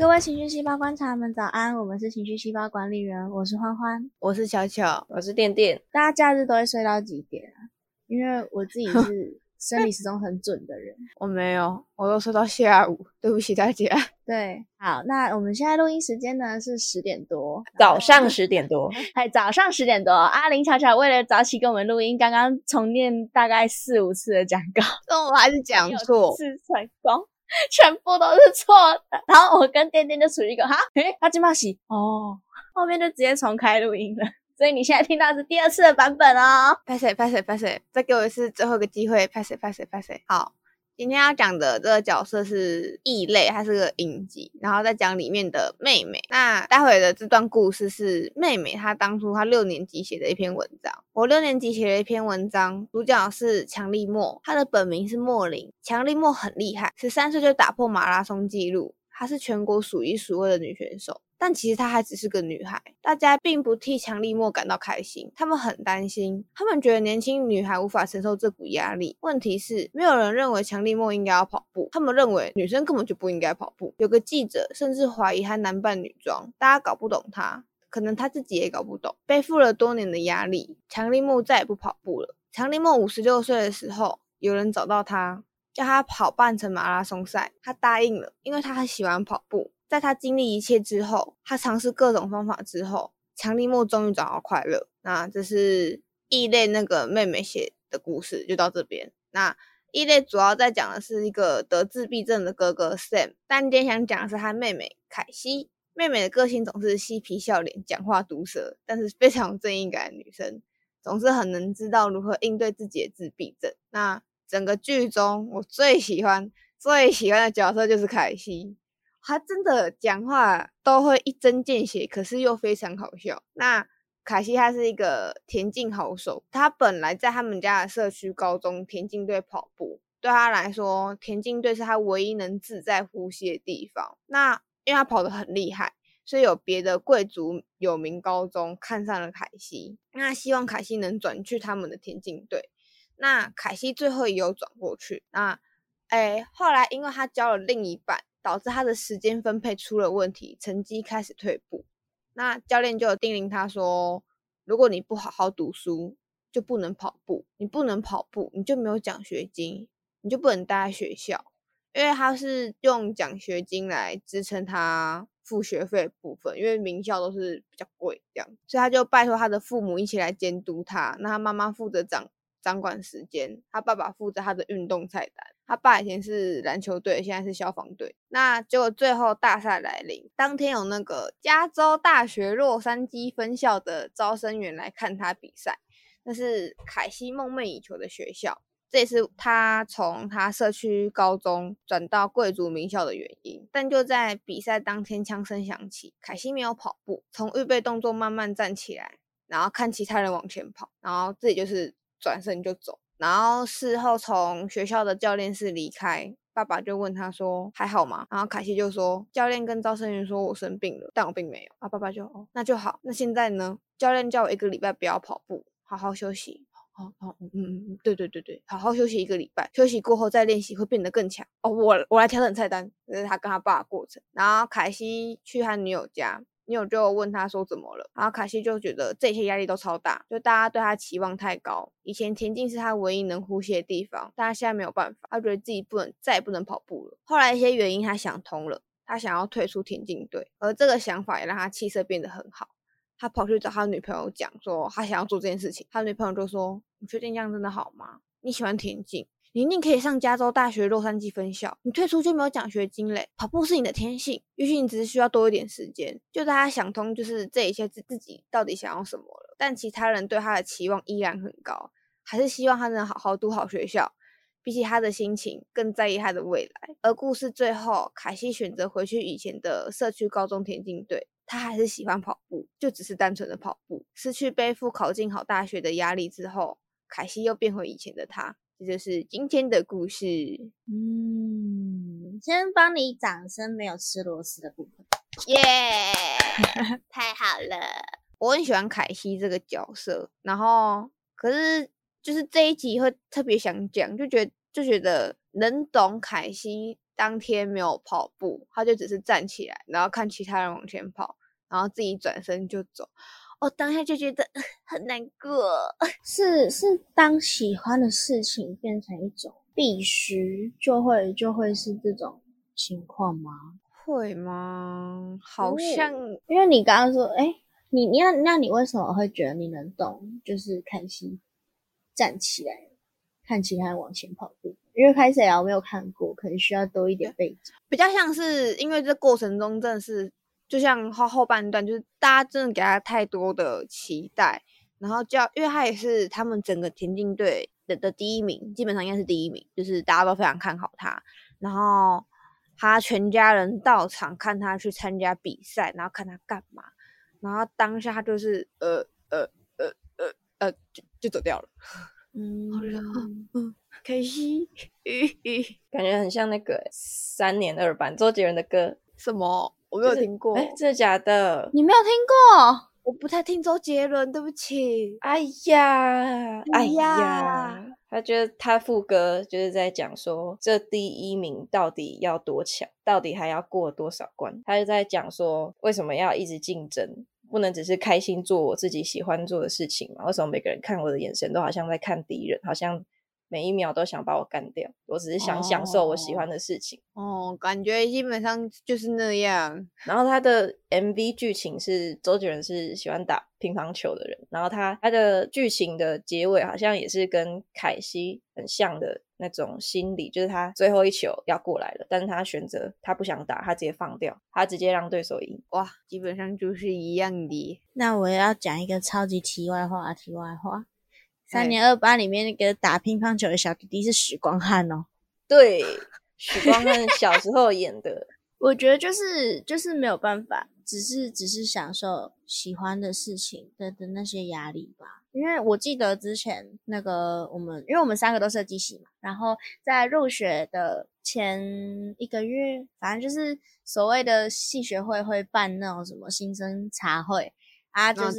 各位情绪细胞观察们早安，我们是情绪细胞管理员，我是欢欢，我是巧巧，我是电电。大家假日都会睡到几点？啊？因为我自己是 生理时钟很准的人，我没有，我都睡到下午，对不起大家。对，好，那我们现在录音时间呢是十点多，早上十点多，嗨，早上十点多，阿林巧巧为了早起跟我们录音，刚刚重念大概四五次的讲稿，但我还是讲错，是成功。全部都是错的，然后我跟店店就处于一个哈，诶，阿金马喜哦，后面就直接重开录音了，所以你现在听到是第二次的版本哦。拍谁拍谁拍谁，再给我一次最后一个机会，拍谁拍谁拍谁，好。今天要讲的这个角色是异类，他是个影集，然后再讲里面的妹妹。那待会的这段故事是妹妹她当初她六年级写的一篇文章。我六年级写了一篇文章，主角是强力莫，她的本名是莫林。强力莫很厉害，十三岁就打破马拉松纪录，她是全国数一数二的女选手。但其实她还只是个女孩，大家并不替强力莫感到开心，他们很担心，他们觉得年轻女孩无法承受这股压力。问题是，没有人认为强力莫应该要跑步，他们认为女生根本就不应该跑步。有个记者甚至怀疑她男扮女装，大家搞不懂她，可能她自己也搞不懂。背负了多年的压力，强力莫再也不跑步了。强力莫五十六岁的时候，有人找到他，叫他跑半程马拉松赛，他答应了，因为他很喜欢跑步。在他经历一切之后，他尝试各种方法之后，强力莫终于找到快乐。那这是异类那个妹妹写的故事，就到这边。那异类主要在讲的是一个得自闭症的哥哥 Sam，但今天想讲的是他妹妹凯西。妹妹的个性总是嬉皮笑脸，讲话毒舌，但是非常有正义感的女生，总是很能知道如何应对自己的自闭症。那整个剧中，我最喜欢、最喜欢的角色就是凯西。他真的讲话都会一针见血，可是又非常好笑。那凯西他是一个田径好手，他本来在他们家的社区高中田径队跑步，对他来说，田径队是他唯一能自在呼吸的地方。那因为他跑得很厉害，所以有别的贵族有名高中看上了凯西，那希望凯西能转去他们的田径队。那凯西最后也有转过去。那哎，后来因为他交了另一半。导致他的时间分配出了问题，成绩开始退步。那教练就叮咛他说：“如果你不好好读书，就不能跑步。你不能跑步，你就没有奖学金，你就不能待在学校，因为他是用奖学金来支撑他付学费部分，因为名校都是比较贵这样，所以他就拜托他的父母一起来监督他。那他妈妈负责掌掌管时间，他爸爸负责他的运动菜单。”他爸以前是篮球队，现在是消防队。那结果最后大赛来临，当天有那个加州大学洛杉矶分校的招生员来看他比赛，那是凯西梦寐以求的学校，这也是他从他社区高中转到贵族名校的原因。但就在比赛当天，枪声响起，凯西没有跑步，从预备动作慢慢站起来，然后看其他人往前跑，然后自己就是转身就走。然后事后从学校的教练室离开，爸爸就问他说：“还好吗？”然后凯西就说：“教练跟招生员说我生病了，但我并没有。”啊，爸爸就哦，那就好。那现在呢？教练叫我一个礼拜不要跑步，好好休息。哦哦，嗯嗯嗯，对对对对，好好休息一个礼拜，休息过后再练习会变得更强。哦，我我来调整菜单，这是他跟他爸的过程。然后凯西去他女友家。女友就问他说怎么了，然后卡西就觉得这些压力都超大，就大家对他期望太高。以前田径是他唯一能呼吸的地方，但他现在没有办法，他觉得自己不能再也不能跑步了。后来一些原因他想通了，他想要退出田径队，而这个想法也让他气色变得很好。他跑去找他女朋友讲说他想要做这件事情，他女朋友就说：“你确定这样真的好吗？你喜欢田径？”你一定可以上加州大学洛杉矶分校，你退出就没有奖学金嘞。跑步是你的天性，也许你只是需要多一点时间。就大家想通，就是这一切自自己到底想要什么了。但其他人对他的期望依然很高，还是希望他能好好读好学校。比起他的心情，更在意他的未来。而故事最后，凯西选择回去以前的社区高中田径队，他还是喜欢跑步，就只是单纯的跑步。失去背负考进好大学的压力之后，凯西又变回以前的他。这就是今天的故事。嗯，先帮你掌声，没有吃螺丝的部分。耶，太好了！我很喜欢凯西这个角色，然后可是就是这一集会特别想讲，就觉得就觉得能懂凯西当天没有跑步，他就只是站起来，然后看其他人往前跑，然后自己转身就走。我当下就觉得很难过。是 是，当喜欢的事情变成一种必须，就会就会是这种情况吗？会吗？好哦像因为你刚刚说，哎，你你那那你为什么会觉得你能动？就是看戏站起来，看其他人往前跑步。因为开始啊，我没有看过，可能需要多一点背景。比较像是因为这过程中真的是，就像后后半段，就是大家真的给他太多的期待，然后叫，因为他也是他们整个田径队的的第一名，基本上应该是第一名，就是大家都非常看好他，然后他全家人到场看他去参加比赛，然后看他干嘛，然后当下他就是呃呃呃呃呃就就走掉了，嗯，嗯，可惜，感觉很像那个三年二班周杰伦的歌，什么我没有就是听过，哎，真的假的？你没有听过？我不太听周杰伦，对不起。哎呀，哎呀呀，他觉得他副歌就是在讲说，这第一名到底要多强，到底还要过多少关？他就在讲说，为什么要一直竞争，不能只是开心做我自己喜欢做的事情嘛？为什么每个人看我的眼神都好像在看敌人，好像每一秒都想把我干掉？我只是想享受我喜欢的事情。哦，感觉基本上就是那样。然后他的 MV 剧情是周杰伦是喜欢打乒乓球的人，然后他他的剧情的结尾好像也是跟凯西很像的那种心理，就是他最后一球要过来了，但是他选择他不想打，他直接放掉，他直接让对手赢。哇，基本上就是一样的。那我要讲一个超级题外话，题外话。三哎年二班里面那个打乒乓球的小弟弟是许光汉哦。对，许光汉小时候演的，我觉得就是就是没有办法，只是只是享受喜欢的事情的的那些压力吧。因为我记得之前那个我们，因为我们三个都设计系嘛，然后在入学的前一个月，反正就是所谓的系学会会办那种什么新生茶会啊，就是、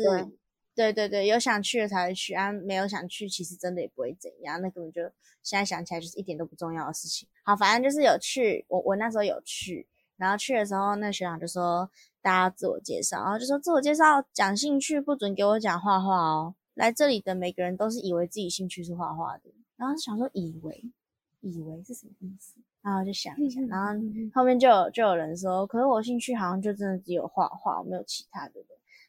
对对对对，有想去的才会去啊，没有想去，其实真的也不会怎样，那根本就现在想起来就是一点都不重要的事情。好，反正就是有去，我我那时候有去，然后去的时候，那学长就说大家自我介绍，然后就说自我介绍讲兴趣不准给我讲画画哦，来这里的每个人都是以为自己兴趣是画画的，然后想说以为以为是什么意思？然后就想一想，然后后面就有就有人说，可是我兴趣好像就真的只有画画，我没有其他的了。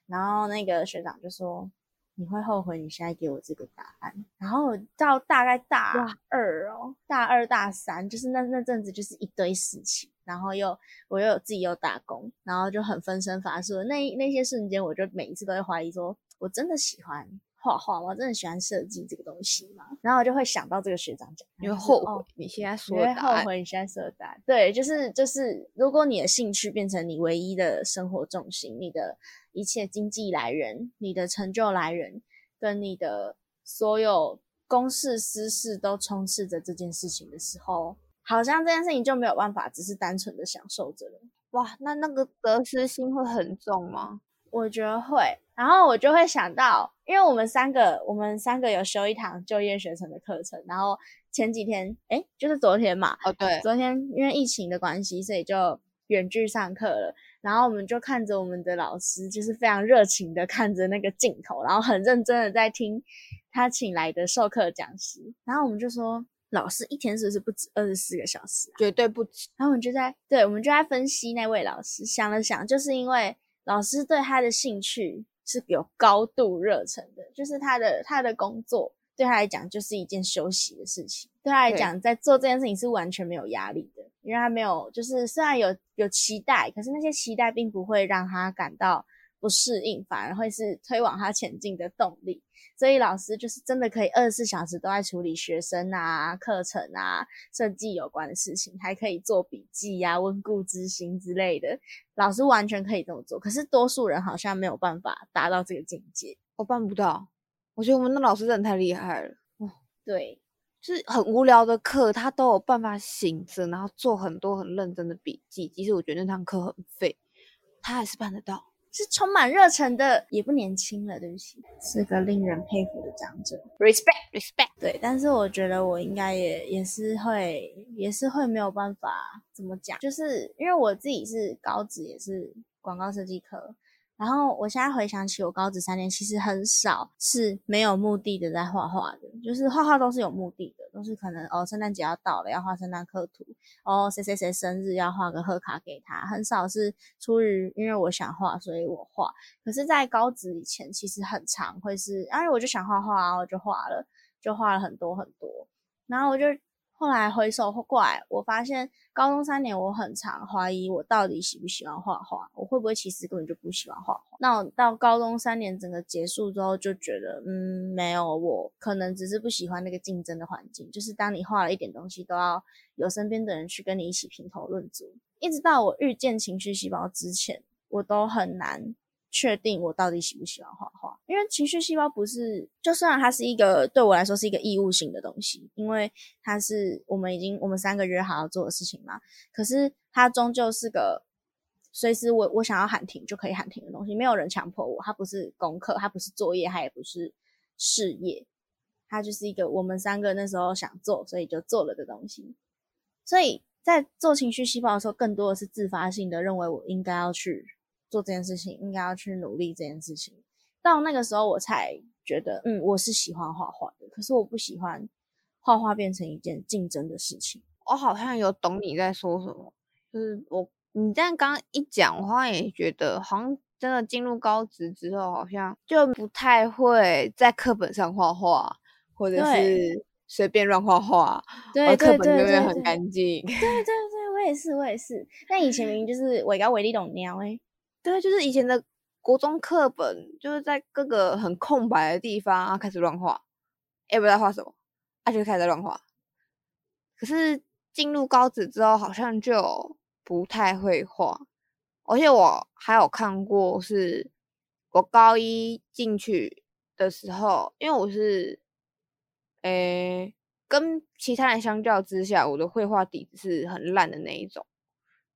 然后那个学长就说：“你会后悔你现在给我这个答案。”然后到大概大二哦，大二大三，就是那那阵子就是一堆事情，然后又我又有自己又打工，然后就很分身乏术。那那些瞬间，我就每一次都会怀疑说：我真的喜欢画画吗？我真的喜欢设计这个东西吗？然后我就会想到这个学长讲，你会后悔你现在你会后说的答案。悔你现在说的答案。对，就是就是，如果你的兴趣变成你唯一的生活重心，你的一切经济来源、你的成就来源，跟你的所有公事私事都充斥着这件事情的时候，好像这件事情就没有办法只是单纯的享受着了。哇，那那个得失心会很重吗？我觉得会，然后我就会想到，因为我们三个，我们三个有修一堂就业学程的课程，然后前几天，哎，就是昨天嘛，哦，对，昨天因为疫情的关系，所以就远距上课了。然后我们就看着我们的老师，就是非常热情的看着那个镜头，然后很认真的在听他请来的授课讲师。然后我们就说，老师一天是不是不止二十四个小时啊？绝对不止。然后我们就在对，我们就在分析那位老师，想了想，就是因为老师对他的兴趣是有高度热忱的，就是他的他的工作对他来讲就是一件休息的事情，对他来讲在做这件事情是完全没有压力的，因为他没有就是虽然有有期待，可是那些期待并不会让他感到不适应，反而会是推往他前进的动力。所以老师就是真的可以二十四小时都在处理学生啊、课程啊、设计有关的事情，还可以做笔记啊、温故知新之类的。老师完全可以这么做，可是多数人好像没有办法达到这个境界。我办不到。我觉得我们那老师真的太厉害了，哦对，就是很无聊的课，他都有办法醒着，然后做很多很认真的笔记。即使我觉得那堂课很废，他还是办得到。是充满热忱的，也不年轻了，对不起，是个令人佩服的长者。respect respect。对，但是我觉得我应该也也是会，也是会没有办法怎么讲，就是因为我自己是高职，也是广告设计科。然后我现在回想起我高职三年，其实很少是没有目的的在画画的，就是画画都是有目的的，都是可能哦，圣诞节要到了，要画圣诞刻图，哦，谁谁谁生日要画个贺卡给他，很少是出于因为我想画，所以我画。可是，在高职以前，其实很常会是，哎，我就想画画啊，我就画了。就画了很多很多，然后我就后来回首过来，我发现高中三年我很常怀疑我到底喜不喜欢画画，我会不会其实根本就不喜欢画画。那我到高中三年整个结束之后，就觉得嗯，没有，我可能只是不喜欢那个竞争的环境，就是当你画了一点东西，都要有身边的人去跟你一起评头论足。一直到我遇见情绪细胞之前，我都很难。确定我到底喜不喜欢画画，因为情绪细胞不是，就算它是一个对我来说是一个义务性的东西，因为它是我们已经我们三个约好要做的事情嘛，可是它终究是个随时我我想要喊停就可以喊停的东西，没有人强迫我，它不是功课，它不是作业，它也不是事业，它就是一个我们三个那时候想做，所以就做了的东西，所以在做情绪细胞的时候，更多的是自发性的认为我应该要去。做这件事情应该要去努力这件事情，到那个时候我才觉得，嗯，我是喜欢画画的，可是我不喜欢画画变成一件竞争的事情。我好像有懂你在说什么，就是我你这样刚刚一讲，我好像也觉得，好像真的进入高职之后，好像就不太会在课本上画画，或者是随便乱画画，对课本就会很干净。对对对，我也是，我也是。但以前明明就是伟高伟力懂鸟哎。对，就是以前的国中课本，就是在各个很空白的地方啊开始乱画，也不知道画什么，啊就开始乱画。可是进入高职之后，好像就不太会画，而且我还有看过，是我高一进去的时候，因为我是，诶，跟其他人相较之下，我的绘画底子是很烂的那一种，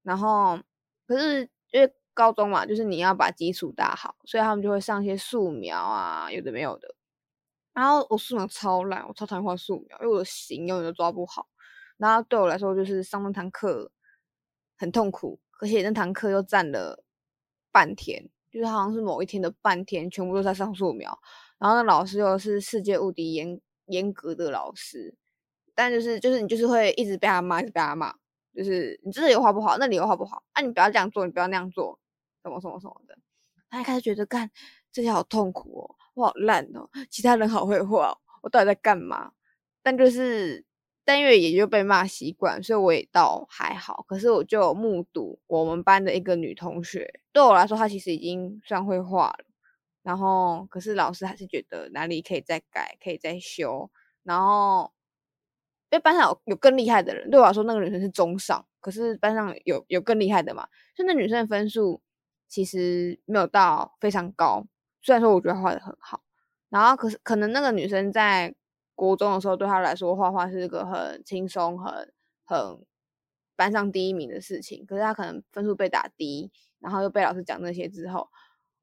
然后可是因为。高中嘛，就是你要把基础打好，所以他们就会上一些素描啊，有的没有的。然后我素描超烂，我超讨厌画素描，因为我的形永远都抓不好。然后对我来说，就是上那堂课很痛苦，而且那堂课又占了半天，就是好像是某一天的半天，全部都在上素描。然后那老师又是世界无敌严严格的老师，但就是就是你就是会一直被他骂，一直被他骂，就是你这里画不好，那里又画不好，啊你不要这样做，你不要那样做。什么什么什么的，他一开始觉得干这些好痛苦哦，我好烂哦，其他人好会画，我到底在干嘛？但就是但因为也就被骂习惯，所以我也倒还好。可是我就目睹我们班的一个女同学，对我来说她其实已经算会画了，然后可是老师还是觉得哪里可以再改，可以再修。然后因为班上有有更厉害的人，对我来说那个女生是中上，可是班上有有更厉害的嘛，就那女生的分数。其实没有到非常高，虽然说我觉得画的很好，然后可是可能那个女生在国中的时候，对她来说画画是一个很轻松、很很班上第一名的事情。可是她可能分数被打低，然后又被老师讲那些之后，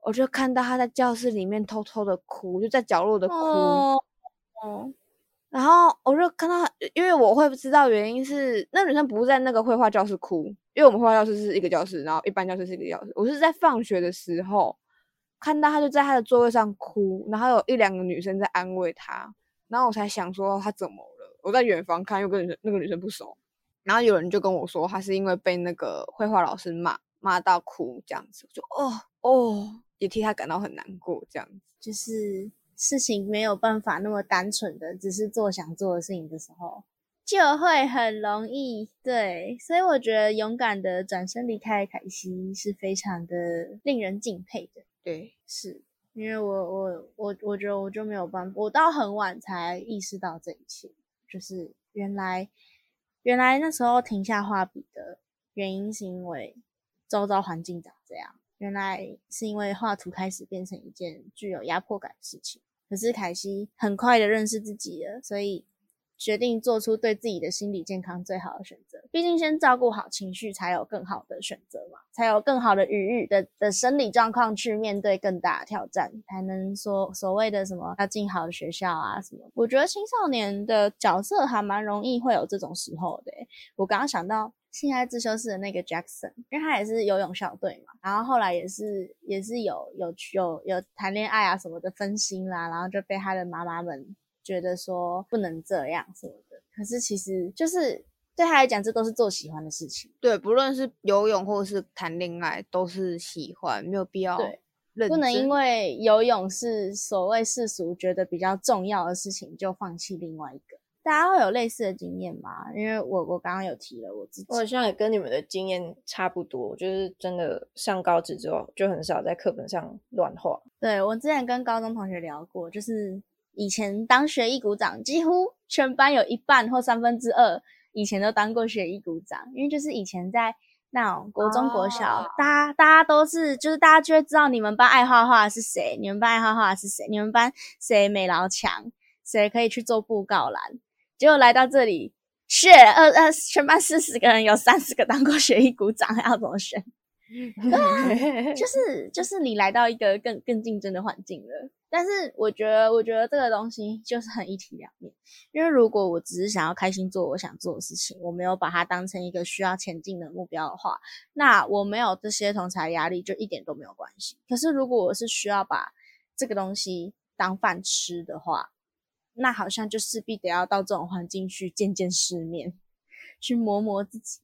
我就看到她在教室里面偷偷的哭，就在角落的哭。哦，哦然后我就看到，因为我会知道原因是那女生不是在那个绘画教室哭，因为我们绘画教室是一个教室，然后一般教室是一个教室。我是在放学的时候看到她就在她的座位上哭，然后有一两个女生在安慰她，然后我才想说她怎么了。我在远方看，又跟女生那个女生不熟，然后有人就跟我说，她是因为被那个绘画老师骂骂到哭这样子，就哦哦，也替她感到很难过这样子。就是事情没有办法那么单纯的，只是做想做的事情的时候，就会很容易对。所以我觉得勇敢的转身离开凯西是非常的令人敬佩的。对，是因为我我我我觉得我就没有办法，我到很晚才意识到这一切，就是原来原来那时候停下画笔的原因是因为周遭环境长这样。原来是因为画图开始变成一件具有压迫感的事情。可是凯西很快的认识自己了，所以决定做出对自己的心理健康最好的选择。毕竟先照顾好情绪，才有更好的选择嘛，才有更好的余裕的的生理状况去面对更大的挑战，才能说所谓的什么要进好的学校啊什么。我觉得青少年的角色还蛮容易会有这种时候的。我刚刚想到。现在自修室的那个 Jackson，因为他也是游泳校队嘛，然后后来也是也是有有有有谈恋爱啊什么的分心啦，然后就被他的妈妈们觉得说不能这样什么的。可是其实就是对他来讲，这都是做喜欢的事情。对，不论是游泳或者是谈恋爱，都是喜欢，没有必要对，不能因为游泳是所谓世俗觉得比较重要的事情，就放弃另外一个。大家会有类似的经验吗？因为我我刚刚有提了我自己，我好像也跟你们的经验差不多，就是真的上高职之后就很少在课本上乱画。对我之前跟高中同学聊过，就是以前当学艺股长，几乎全班有一半或三分之二以前都当过学艺股长，因为就是以前在那种国中国小，大家大家都是就是大家就会知道你们班爱画画是谁，你们班爱画画是谁，你们班谁美劳强，谁可以去做布告栏。结果来到这里，是呃呃，全班四十个人，有三十个当过学艺股长，要怎么选？就是就是你来到一个更更竞争的环境了。但是我觉得，我觉得这个东西就是很一体两面。因为如果我只是想要开心做我想做的事情，我没有把它当成一个需要前进的目标的话，那我没有这些同才压力，就一点都没有关系。可是如果我是需要把这个东西当饭吃的话，那好像就势必得要到这种环境去见见世面，去磨磨自己。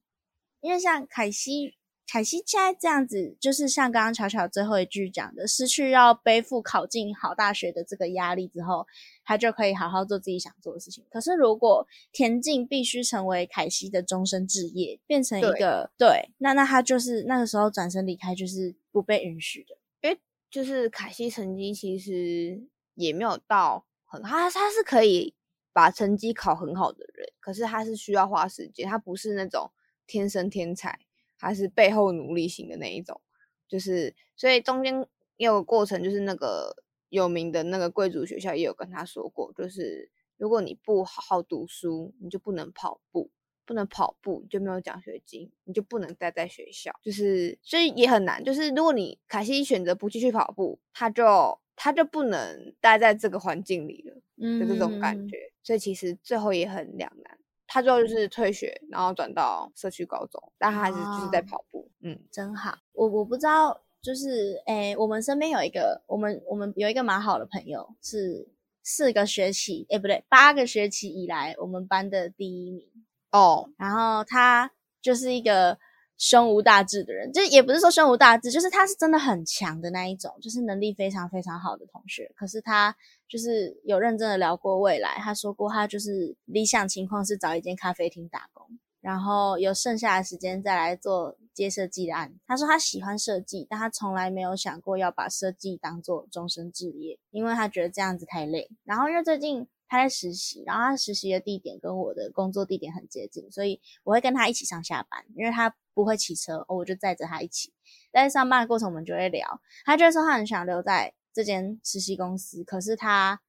因为像凯西，凯西现在这样子，就是像刚刚巧巧最后一句讲的，失去要背负考进好大学的这个压力之后，他就可以好好做自己想做的事情。可是如果田径必须成为凯西的终身职业，变成一个对，那那他就是那个时候转身离开，就是不被允许的。因为就是凯西成绩其实也没有到。很他他是可以把成绩考很好的人，可是他是需要花时间，他不是那种天生天才，他是背后努力型的那一种，就是所以中间也有个过程，就是那个有名的那个贵族学校也有跟他说过，就是如果你不好好读书，你就不能跑步，不能跑步就没有奖学金，你就不能待在学校，就是所以也很难，就是如果你凯西选择不继续跑步，他就。他就不能待在这个环境里了，的这种感觉，所以其实最后也很两难。他最后就是退学，然后转到社区高中，但他还是就是在跑步。嗯，真好。我我不知道，就是诶，我们身边有一个，我们我们有一个蛮好的朋友，是四个学期，诶，不对，八个学期以来我们班的第一名哦。然后他就是一个。胸无大志的人，就也不是说胸无大志，就是他是真的很强的那一种，就是能力非常非常好的同学。可是他就是有认真的聊过未来，他说过他就是理想情况是找一间咖啡厅打工，然后有剩下的时间再来做接设计的案。他说他喜欢设计，但他从来没有想过要把设计当做终身志业，因为他觉得这样子太累。然后因为最近。他在实习，然后他实习的地点跟我的工作地点很接近，所以我会跟他一起上下班，因为他不会骑车，哦我就载着他一起。在上班的过程，我们就会聊。他就说他很想留在这间实习公司，可是他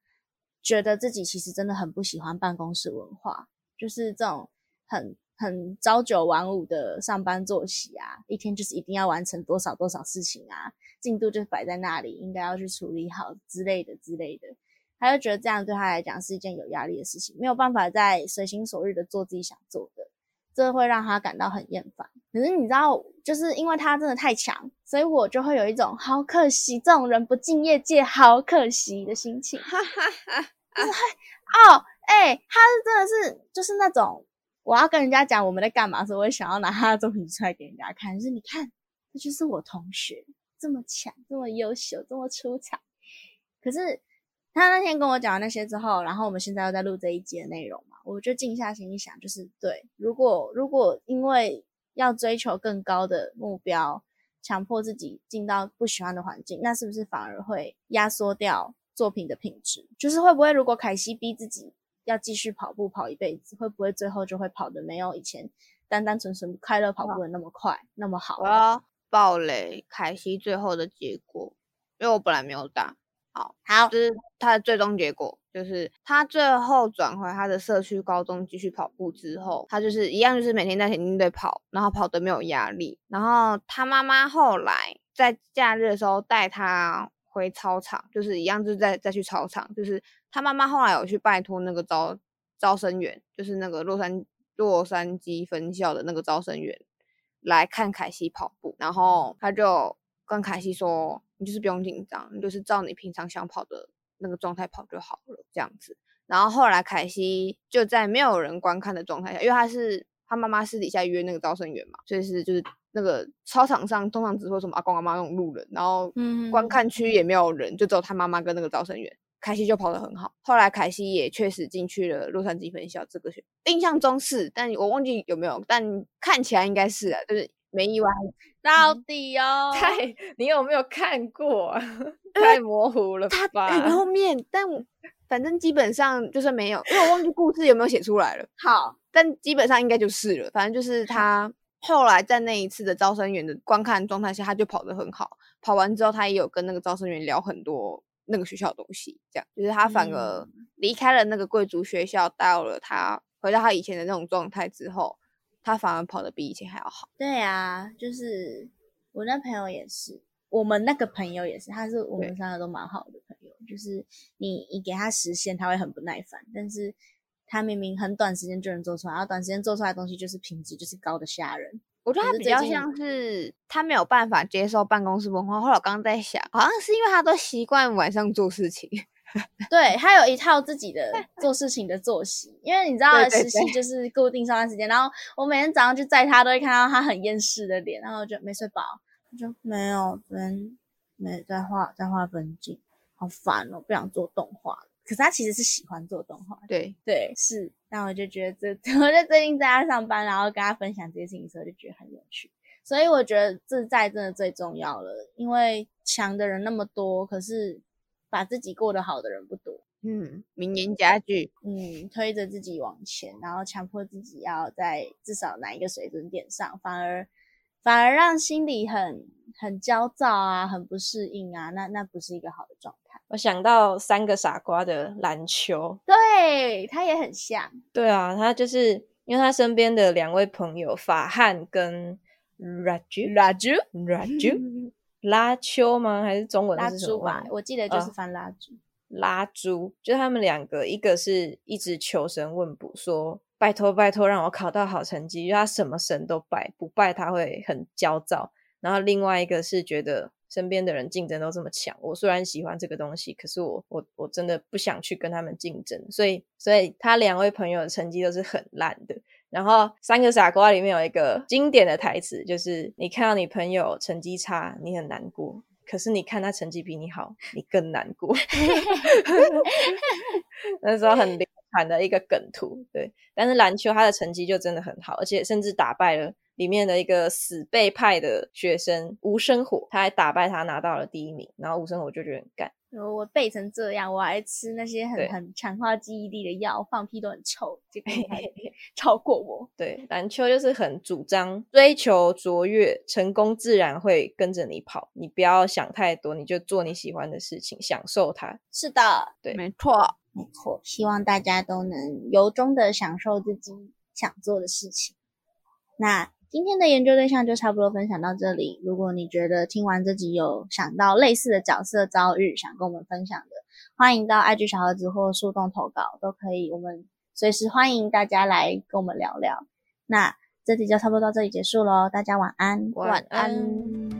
觉得自己其实真的很不喜欢办公室文化，就是这种很很朝九晚五的上班作息啊，一天就是一定要完成多少多少事情啊，进度就摆在那里，应该要去处理好之类的之类的。他就觉得这样对他来讲是一件有压力的事情，没有办法再随心所欲的做自己想做的，这会让他感到很厌烦。可是你知道，就是因为他真的太强，所以我就会有一种好可惜，这种人不进业界好可惜的心情。哈哈哈，哦，哎，他是真的是就是那种我要跟人家讲我们在干嘛时，我会想要拿他的作品出来给人家看。就是你看，这就是我同学这么强，这么优秀，这么出彩。可是。他那天跟我讲完那些之后，然后我们现在又在录这一集的内容嘛，我就静下心一想，就是对，如果如果因为要追求更高的目标，强迫自己进到不喜欢的环境，那是不是反而会压缩掉作品的品质？就是会不会如果凯西逼自己要继续跑步跑一辈子，会不会最后就会跑的没有以前单单纯纯快乐跑步的那么快那么好？我要暴雷凯西最后的结果，因为我本来没有打。好，好，这是他的最终结果。就是他最后转回他的社区高中继续跑步之后，他就是一样，就是每天在田径队跑，然后跑得没有压力。然后他妈妈后来在假日的时候带他回操场，就是一样，就是再再去操场。就是他妈妈后来有去拜托那个招招生员，就是那个洛杉洛杉矶分校的那个招生员来看凯西跑步，然后他就跟凯西说：“你就是不用紧张，就是照你平常想跑的。”那个状态跑就好了，这样子。然后后来凯西就在没有人观看的状态下，因为他是他妈妈私底下约那个招生员嘛，所以是就是那个操场上通常只会什么阿公阿妈那种路人，然后观看区也没有人，就只有他妈妈跟那个招生员。凯西就跑得很好。后来凯西也确实进去了洛杉矶分校这个学，印象中是，但我忘记有没有，但看起来应该是啊，就是没意外。到底哦？太，你有没有看过？太模糊了吧？很后面，但反正基本上就是没有，因为我忘记故事有没有写出来了。好，但基本上应该就是了。反正就是他后来在那一次的招生员的观看状态下，他就跑得很好。跑完之后，他也有跟那个招生员聊很多那个学校的东西，这样就是他反而离开了那个贵族学校，到了他回到他以前的那种状态之后。他反而跑得比以前还要好。对啊，就是我那朋友也是，我们那个朋友也是，他是我们三个都蛮好的朋友。就是你你给他实现，他会很不耐烦，但是他明明很短时间就能做出来，然后短时间做出来的东西就是品质就是高的吓人。我觉得他比较像是他没有办法接受办公室文化。后来我刚刚在想，好像是因为他都习惯晚上做事情。对他有一套自己的做事情的作息，因为你知道实习就是固定上班时间，然后我每天早上去载他，都会看到他很厌世的脸，然后就没睡饱，就没有昨天没在画在画分镜，好烦哦，不想做动画。可是他其实是喜欢做动画，对。对是，但我就觉得这 我就最近在他上班，然后跟他分享这些事情的时候，就觉得很有趣，所以我觉得自在真的最重要了，因为强的人那么多，可是。把自己过得好的人不多，嗯，明年佳句，嗯，推着自己往前，然后强迫自己要在至少哪一个水准点上，反而反而让心里很很焦躁啊，很不适应啊，那那不是一个好的状态。我想到三个傻瓜的篮球，对他也很像，对啊，他就是因为他身边的两位朋友法汉跟 Raju Raju Raju。拉秋吗？还是中文拉猪吧？我记得就是翻拉猪。拉猪，就他们两个，一个是一直求神问卜，说拜托拜托让我考到好成绩，因为他什么神都拜，不拜他会很焦躁。然后另外一个是觉得身边的人竞争都这么强，我虽然喜欢这个东西，可是我我我真的不想去跟他们竞争，所以所以他两位朋友的成绩都是很烂的。然后三个傻瓜里面有一个经典的台词，就是你看到你朋友成绩差，你很难过；可是你看他成绩比你好，你更难过。那时候很流传的一个梗图，对。但是篮球他的成绩就真的很好，而且甚至打败了里面的一个死背派的学生吴生火，他还打败他拿到了第一名。然后吴生火就觉得很干。我背成这样，我还吃那些很很强化记忆力的药，放屁都很臭，结果还 超过我。对，篮球就是很主张追求卓越，成功自然会跟着你跑，你不要想太多，你就做你喜欢的事情，享受它。是的，对，没错，没错。希望大家都能由衷的享受自己想做的事情。那。今天的研究对象就差不多分享到这里。如果你觉得听完这集有想到类似的角色遭遇，想跟我们分享的，欢迎到 IG 小盒子或树洞投稿，都可以。我们随时欢迎大家来跟我们聊聊。那这集就差不多到这里结束喽，大家晚安，晚安。